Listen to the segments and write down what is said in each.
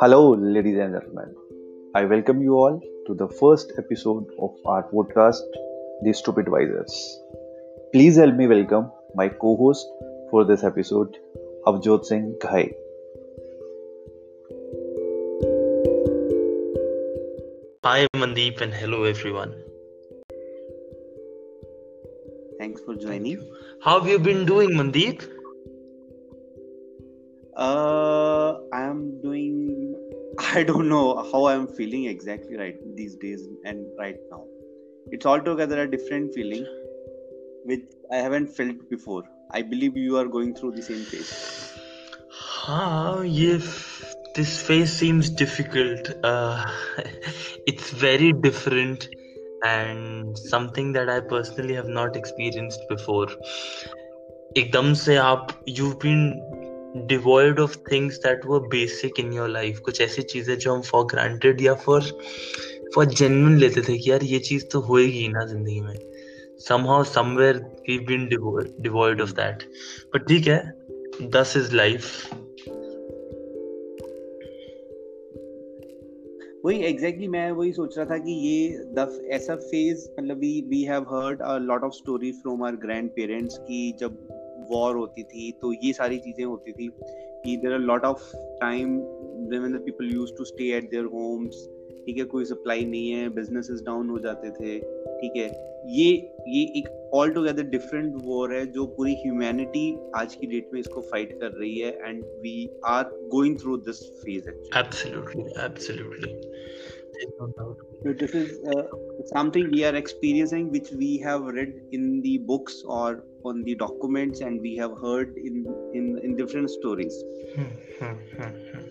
Hello, ladies and gentlemen. I welcome you all to the first episode of our podcast, The Stupid Visors. Please help me welcome my co host for this episode, Avjot Singh Ghai. Hi, Mandeep, and hello, everyone. Thanks for joining. How have you been doing, Mandeep? Uh, I am doing. I don't know how I am feeling exactly right these days and right now. It's altogether a different feeling, which I haven't felt before. I believe you are going through the same phase. Ah, yeah, this phase seems difficult. Uh, it's very different and something that I personally have not experienced before. एकदम से आप you've been devoid of things that were basic in your life कुछ ऐसी चीज़ें जो हम for granted या for for genuine लेते थे कि यार ये चीज़ तो होएगी ही ना ज़िंदगी में somehow somewhere we've been devoid, devoid of that but ठीक है thus is life वही एग्जैक्टली exactly मैं वही सोच रहा था कि ये दफ ऐसा फ़ेज़ मतलब we we have heard a lot of story from our grandparents की जब वॉर होती थी तो ये सारी चीज़ें होती थी कि there are lot of time people use to stay at their homes ठीक है, कोई सप्लाई नहीं है बिजनेसेस डाउन हो जाते थे, ठीक है। ये ये एक ऑल टुगेदर डिफरेंट वॉर है जो पूरी ह्यूमैनिटी आज की डेट में इसको फाइट कर रही है and we are going through this phase absolutely There's no doubt. So this is uh, something we are experiencing, which we have read in the books or on the documents, and we have heard in in in different stories. Hmm, hmm, hmm, hmm.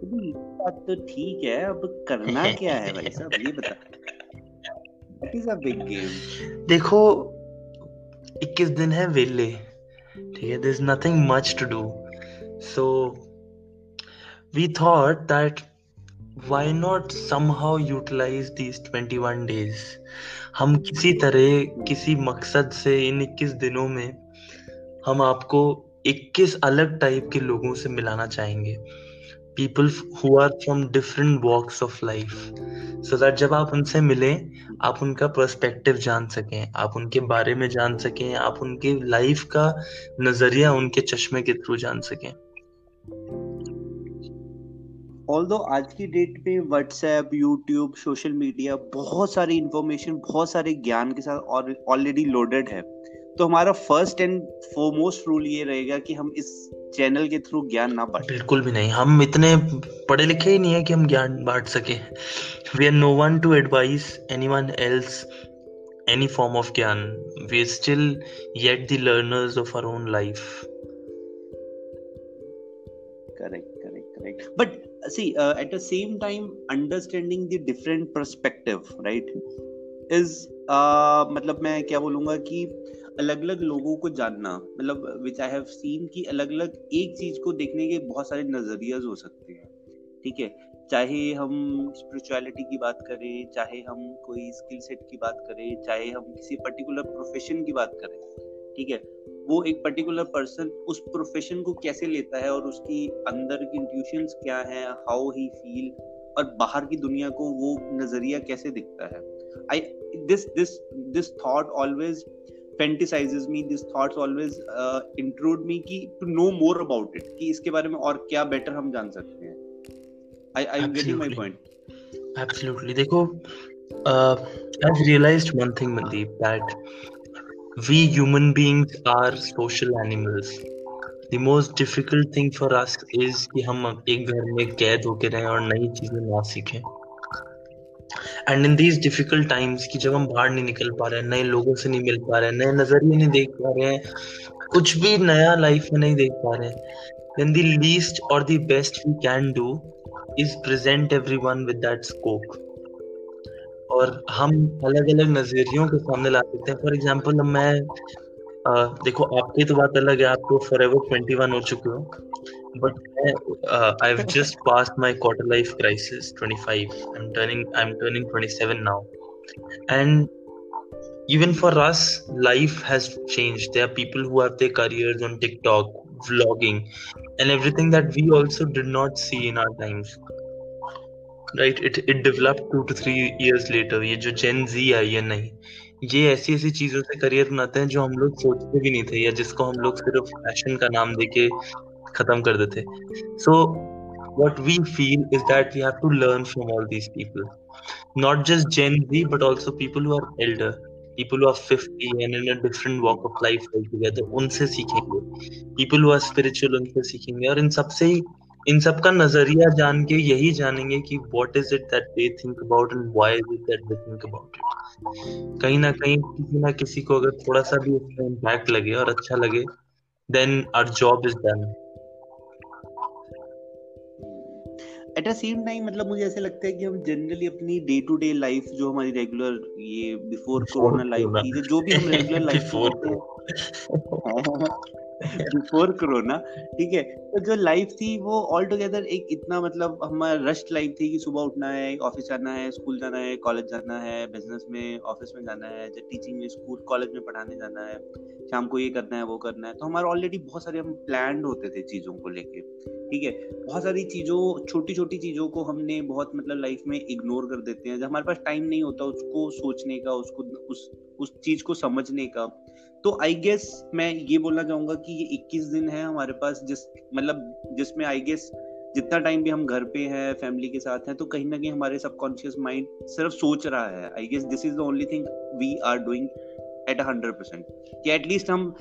तो बात तो ठीक है अब करना क्या है भाई साहब ये बता big game? देखो 21 दिन है वेले ठीक है there's nothing much to do so we thought that why not somehow utilize these 21 days? हम किसी तरह, किसी मकसद से इन 21 दिनों में हम आपको 21 अलग टाइप के लोगों से मिलाना चाहेंगे। People who are from different walks of life so that जब आप उनसे मिलें, आप उनका पर्सपेक्टिव जान सकें, आप उनके बारे में जान सकें, आप उनके लाइफ का नज़रिया उनके चश्मे के थ्रू जान सकें। ऑल्दो आज की डेट में व्हाट्सएप यूट्यूब सोशल मीडिया बहुत सारी इंफॉर्मेशन बहुत सारे ज्ञान के साथ और ऑलरेडी लोडेड है। तो हमारा फ़र्स्ट एंड फोरमोस्ट रूल ये रहेगा कि हम इस चैनल के थ्रू ज्ञान ना बांटें। बिल्कुल भी नहीं। हम इतने पढ़े लिखे ही नहीं है कि हम ज्ञान बांट सके। We are no one to advise anyone else any form of ज्ञान। We are still yet the learners of our own life correct correct correct but uh, see uh, at the same time understanding the different perspective right is uh, मतलब मैं क्या बोलूँगा कि अलग अलग लोगों को जानना मतलब विच आई हैव सीन कि अलग अलग एक चीज़ को देखने के बहुत सारे नजरियाज हो सकते हैं ठीक है? चाहे हम स्पिरिचुअलिटी की बात करें चाहे हम कोई स्किल सेट की बात करें चाहे हम किसी पर्टिकुलर प्रोफेशन की बात करें ठीक है? वो एक पर्टिकुलर पर्सन उस प्रोफेशन को कैसे लेता है और उसकी अंदर की इंट्यूशन क्या है हाउ ही फील और बाहर की दुनिया को वो नज़रिया कैसे दिखता है? I this this this thought always fantasizes me this thought always include me की to know more about it कि इसके बारे में और क्या बेटर हम जान सकते हैं। I I getting my point absolutely देखो I have realized one thing Mandeep that we human beings are social animals. The most difficult thing for us is कि हम एक घर में कैद होके रहें और नई चीज़ें ना सीखें. And in these difficult times कि जब हम बाहर नहीं निकल पा रहे हैं नए लोगों से नहीं मिल पा रहे हैं नए नज़रिए नहीं देख पा रहे हैं कुछ भी नया लाइफ में नहीं देख पा रहे हैं then the least or the best we can do is present everyone with that scope और हम अलग अलग नजरियों के सामने ला सकते हैं फॉर एग्ज़ाम्पल मैं अ, देखो आपकी तो बात अलग है आप तो फॉर एवर ट्वेंटी वन हो चुके हो बट मैं I have just pass my quarter life crisis 25 I am turning I am turning 27 now and even for us life has changed there are people who have their careers on tiktok vlogging and everything that we also did not see in our times right it it developed 2 to 3 years later ये जो gen z आई है नहीं ये ऐसी ऐसी चीज़ों से career बनाते हैं जो हम लोग सोचते भी नहीं थे या जिसको हम लोग सिर्फ़ फ़ैशन का नाम देके खत्म कर देते सो what we feel is that we have to learn from all these people not just gen z but also people who are elder people who are 50 and in a different walk of life altogether उनसे सीखेंगे people who are spiritual उनसे सीखेंगे और इन सबसे ही इन सब का नज़रिया जान के यही जानेंगे कि what is it that they think about and why is it that they think about it कहीं ना कहीं किसी ना किसी को अगर थोड़ा सा भी उसका इम्पैक्ट लगे और अच्छा लगे then our job is done at a same time मतलब मुझे ऐसे लगता है कि हम जनरली अपनी डे टू डे लाइफ जो हमारी रेगुलर ये बिफोर कोरोना लाइफ थी जो भी हम रेगुलर लाइफ बिफोर कोरोना ठीक है? तो जो लाइफ थी, वो ऑल टुगेदर एक इतना मतलब हमारा रस्ट लाइफ थी कि सुबह उठना है ऑफ़िस जाना है स्कूल जाना है कॉलेज जाना है बिज़नेस में ऑफ़िस में जाना है टीचिंग में स्कूल कॉलेज में पढ़ाने जाना है, शाम को ये करना है, वो करना है तो हमारा ऑलरेडी बहुत सारे हम प्लान होते थे चीज़ों को लेके, ठीक है? बहुत सारी चीज़ों छोटी छोटी चीज़ों को हमने बहुत मतलब लाइफ में इग्नोर कर देते हैं। जब हमारे पास टाइम नहीं होता उसको सोचने का, उसको उस उस चीज़ को समझने का तो आई गेस मैं ये बोलना चाहूँगा कि ये 21 दिन है हमारे पास, जिस मतलब जिसमें आई गेस जितना टाइम भी हम घर पे हैं फैमिली के साथ हैं तो कहीं ना कहीं हमारे सबकॉन्शियस माइंड सिर्फ़ सोच रहा है। I guess this is the only thing we are doing at hundred percent कि एटलीस्ट हम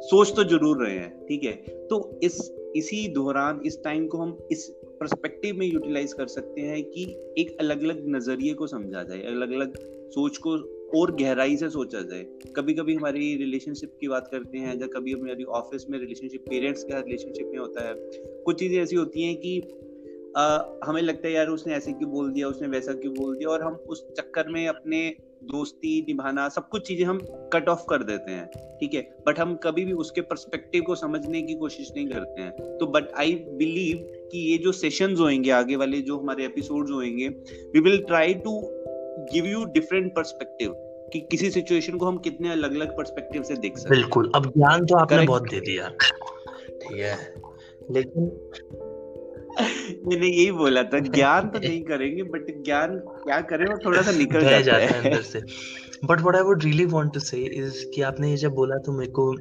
सोच तो ज़रूर रहे हैं, ठीक है? तो इस, इसी दौरान, इस टाइम को हम इस परस्पेक्टिव में यूटिलाइज कर सकते हैं कि एक अलग अलग नज़रिए को समझा जाए अलग अलग सोच को और गहराई से सोचा जाए। कभी कभी हमारी रिलेशनशिप की बात करते हैं या कभी हमारी ऑफ़िस में रिलेशनशिप पेरेंट्स का रिलेशनशिप में होता है। कुछ चीज़ें ऐसी होती हैं कि आ, हमें लगता है यार उसने ऐसे क्यों बोल दिया उसने वैसा क्यों बोल दिया? और हम उस चक्कर में अपने दोस्ती निभाना सब कुछ चीज़ें हम कट ऑफ़ कर देते हैं ठीक है? बट हम कभी भी उसके परस्पेक्टिव को समझने की कोशिश नहीं करते हैं। तो बट आई बिलीव कि ये जो सेशंस होंगे आगे वाले जो हमारे एपिसोड्स होंगे we will try to give you different perspective कि किसी सिचुएशन को हम कितने अलग अलग परस्पेक्टिव से देख सकते बिल्कुल। अब ज्ञान तो आपने बहुत दे दिया। ठीक है। लेकिन मैंने यही बोला था ज्ञान तो नहीं करेंगे बट ज्ञान क्या करें वो थोड़ा सा निकल जाता, जाता है अंदर से। But what I would really want to say is कि आपने ये जब बोला तो मेरे को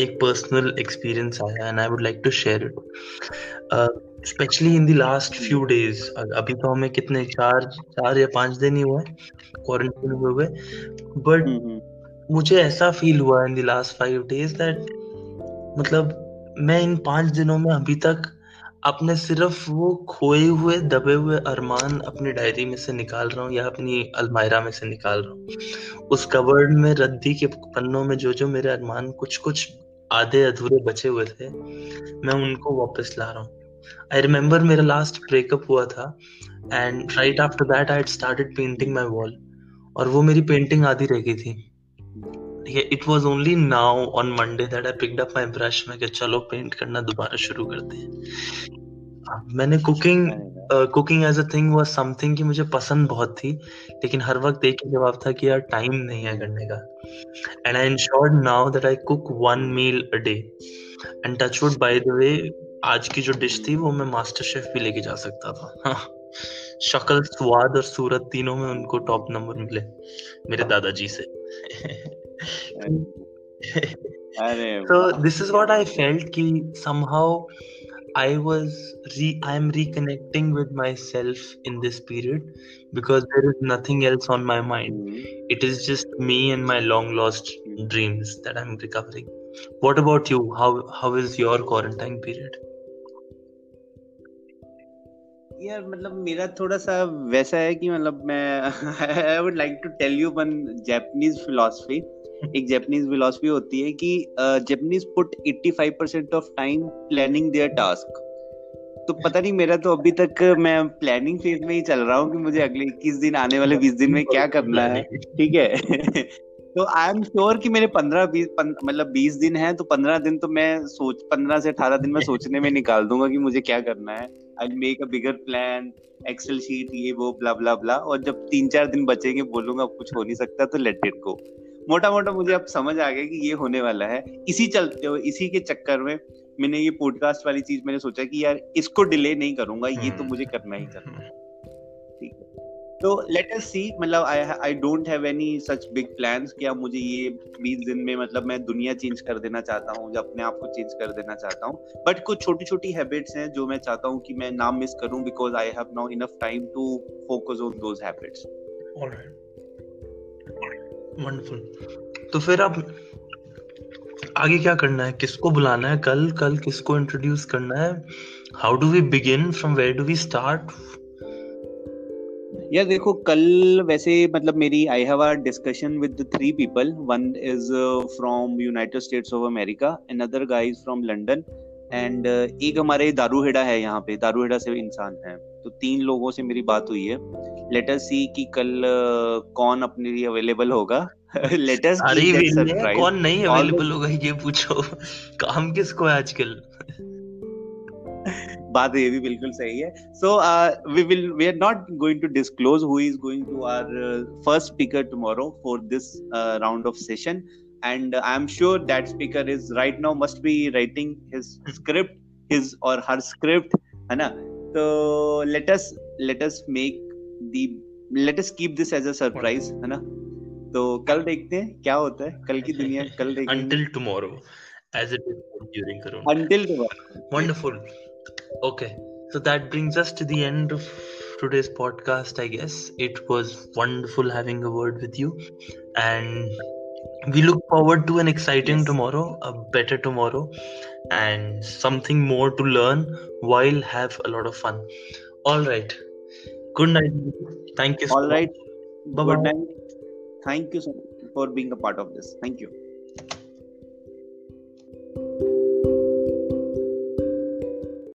एक पर्सनल एक्सपीरियंस आया and I would like to share it specially in the last few days अभी तो हमें कितने चार चार या पाँच दिन ही हुए क्वारंटाइन हुए हुए बट हम्म, हम्म। मुझे ऐसा फील हुआ in the last five days that मतलब मैं इन पाँच दिनों में अभी तक अपने सिर्फ़ वो खोए हुए दबे हुए अरमान अपनी डायरी में से निकाल रहा हूँ या अपनी अलमायरा में से निकाल रहा हूँ उस कवर्ड में रद्दी के पन्नों में जो जो मेरे अरमान कुछ कुछ आधे अधूरे बचे हुए थे मैं उनको वापस ला रहा हूँ आई रिमेम्बर मेरा लास्ट ब्रेकअप हुआ था and right after that I started painting my wall और वो मेरी पेंटिंग आधी रह गई थी। It was only now on Monday that I picked up my brush में चलो पेंट करना दोबारा शुरू करते हैं। मैंने cooking cooking as a thing was something कि मुझे पसंद बहुत थी लेकिन हर वक्त एक ही जवाब था कि यार टाइम नहीं है करने का। And I ensured now that I cook one meal a day and touch wood by the way आज की जो डिश थी वो मैं मास्टर शेफ भी लेके जा सकता था। हाँ। शक्ल स्वाद और सूरत तीनों में उनको टॉप नंबर मिले मेरे दादाजी से। तो this is what I felt कि somehow I was re I am reconnecting with myself in this period because there is nothing else on my mind it is just me and my long lost dreams that I am recovering what about you how how is your quarantine period यार मतलब मेरा थोड़ा सा वैसा है कि मतलब मैं I would like to tell you one Japanese philosophy एक जापानीज फिलॉसफी होती है कि Japanese put 85% of time planning their task तो पता नहीं मेरा तो अभी तक मैं प्लानिंग फ़ेज़ में ही चल रहा हूँ कि मुझे अगले 21 दिन आने वाले 20 दिन में क्या करना है। ठीक है? तो आई एम श्योर कि मेरे पंद्रह बीस मतलब बीस दिन है तो पंद्रह दिन तो मैं सोच पंद्रह से अठारह दिन में सोचने में निकाल दूँगा कि मुझे क्या करना है। I make a bigger plan Excel sheet ये वो ब्ला ब्ला ब्ला और जब तीन चार दिन बचेंगे बोलूँगा कुछ हो नहीं सकता तो लेट इट गो मोटा मोटा मुझे अब समझ आ गया कि ये होने वाला है। इसी चलते हुए इसी के चक्कर में मैंने ये पॉडकास्ट वाली चीज़ मैंने सोचा कि यार इसको डिले नहीं करूँगा ये तो मुझे करना ही करना है है। तो लेट अस सी मतलब I I don't have any such big plans कि अब मुझे ये 20 दिन में मतलब मैं दुनिया चेंज कर देना चाहता हूँ, या अपने आप को चेंज कर देना चाहता हूँ। बट कुछ छोटी छोटी हैबिट्स हैं जो मैं चाहता हूँ कि मैं ना मिस करूँ because I have now enough time to focus on those habits wonderful तो फिर अब आगे क्या करना है? किसको बुलाना है? कल कल किसको इंट्रोड्यूस करना है? How do we begin from where do we start यार देखो कल वैसे मतलब मेरी I have a discussion with three people one is from United States of America another guy is from London and एक हमारे दारूहेड़ा है यहाँ पे दारूहेड़ा से इंसान है। तो तीन लोगों से मेरी बात हुई है। लेट अस सी कि कल uh, कौन अपने लिए अवेलेबल होगा। लेट अस अरे कौन नहीं अवेलेबल होगा ये पूछो। काम किसको है आजकल? बात ये भी बिल्कुल सही है। So we will we are not going to disclose who is going to our first speaker tomorrow for this round of session and I am sure that speaker is right now must be writing his script his और her script है ना? तो let us let us make the let us keep this as a surprise है ना? तो कल देखते हैं क्या होता है? कल की दुनिया कल देखते हैं tomorrow as it is during करो until tomorrow wonderful Okay, so that brings us to the end of today's podcast, I guess. It was wonderful having a word with you, and we look forward to an exciting yes. tomorrow, a better tomorrow, and something more to learn while have a lot of fun. All right. Good night. Thank you. So All right. Bye Good night. Thank you so much for being a part of this. Thank you.